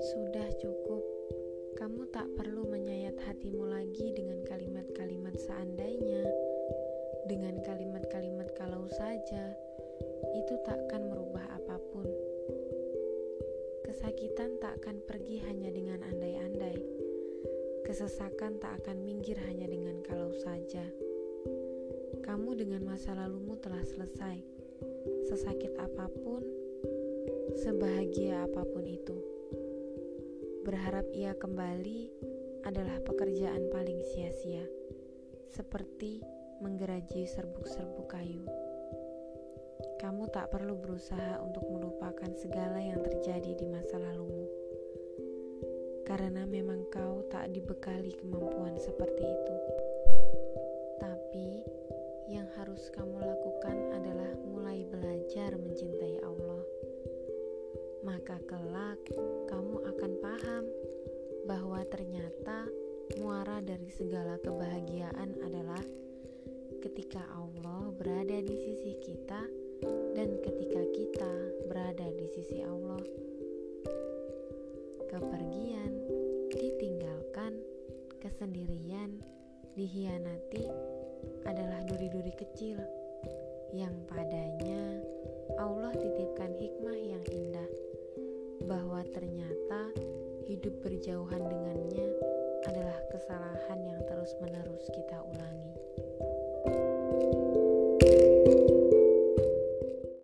Sudah cukup, kamu tak perlu menyayat hatimu lagi dengan kalimat-kalimat seandainya, dengan kalimat-kalimat kalau saja. Itu takkan merubah apa pun. Kesakitan tak akan pergi hanya dengan andai-andai. Kesesakan tak akan minggir hanya dengan kalau saja. Kamu dengan masa lalumu telah selesai. Sesakit apa pun, sebahagia apa pun itu. Berharap ia kembali adalah pekerjaan paling sia-sia, seperti menggeraji serbuk-serbuk kayu. Kamu tak perlu berusaha untuk melupakan segala yang terjadi di masa lalumu, karena memang kau tak dibekali kemampuan seperti itu. Maka kelak kamu akan paham bahwa ternyata muara dari segala kebahagiaan adalah ketika Allah berada di sisi kita dan ketika kita berada di sisi Allah. Kepergian, ditinggalkan, kesendirian, dihianati adalah duri-duri kecil yang padanya Allah titipkan hikmah yang indah bahwa ternyata hidup berjauhan dengannya adalah kesalahan yang terus-menerus kita ulangi.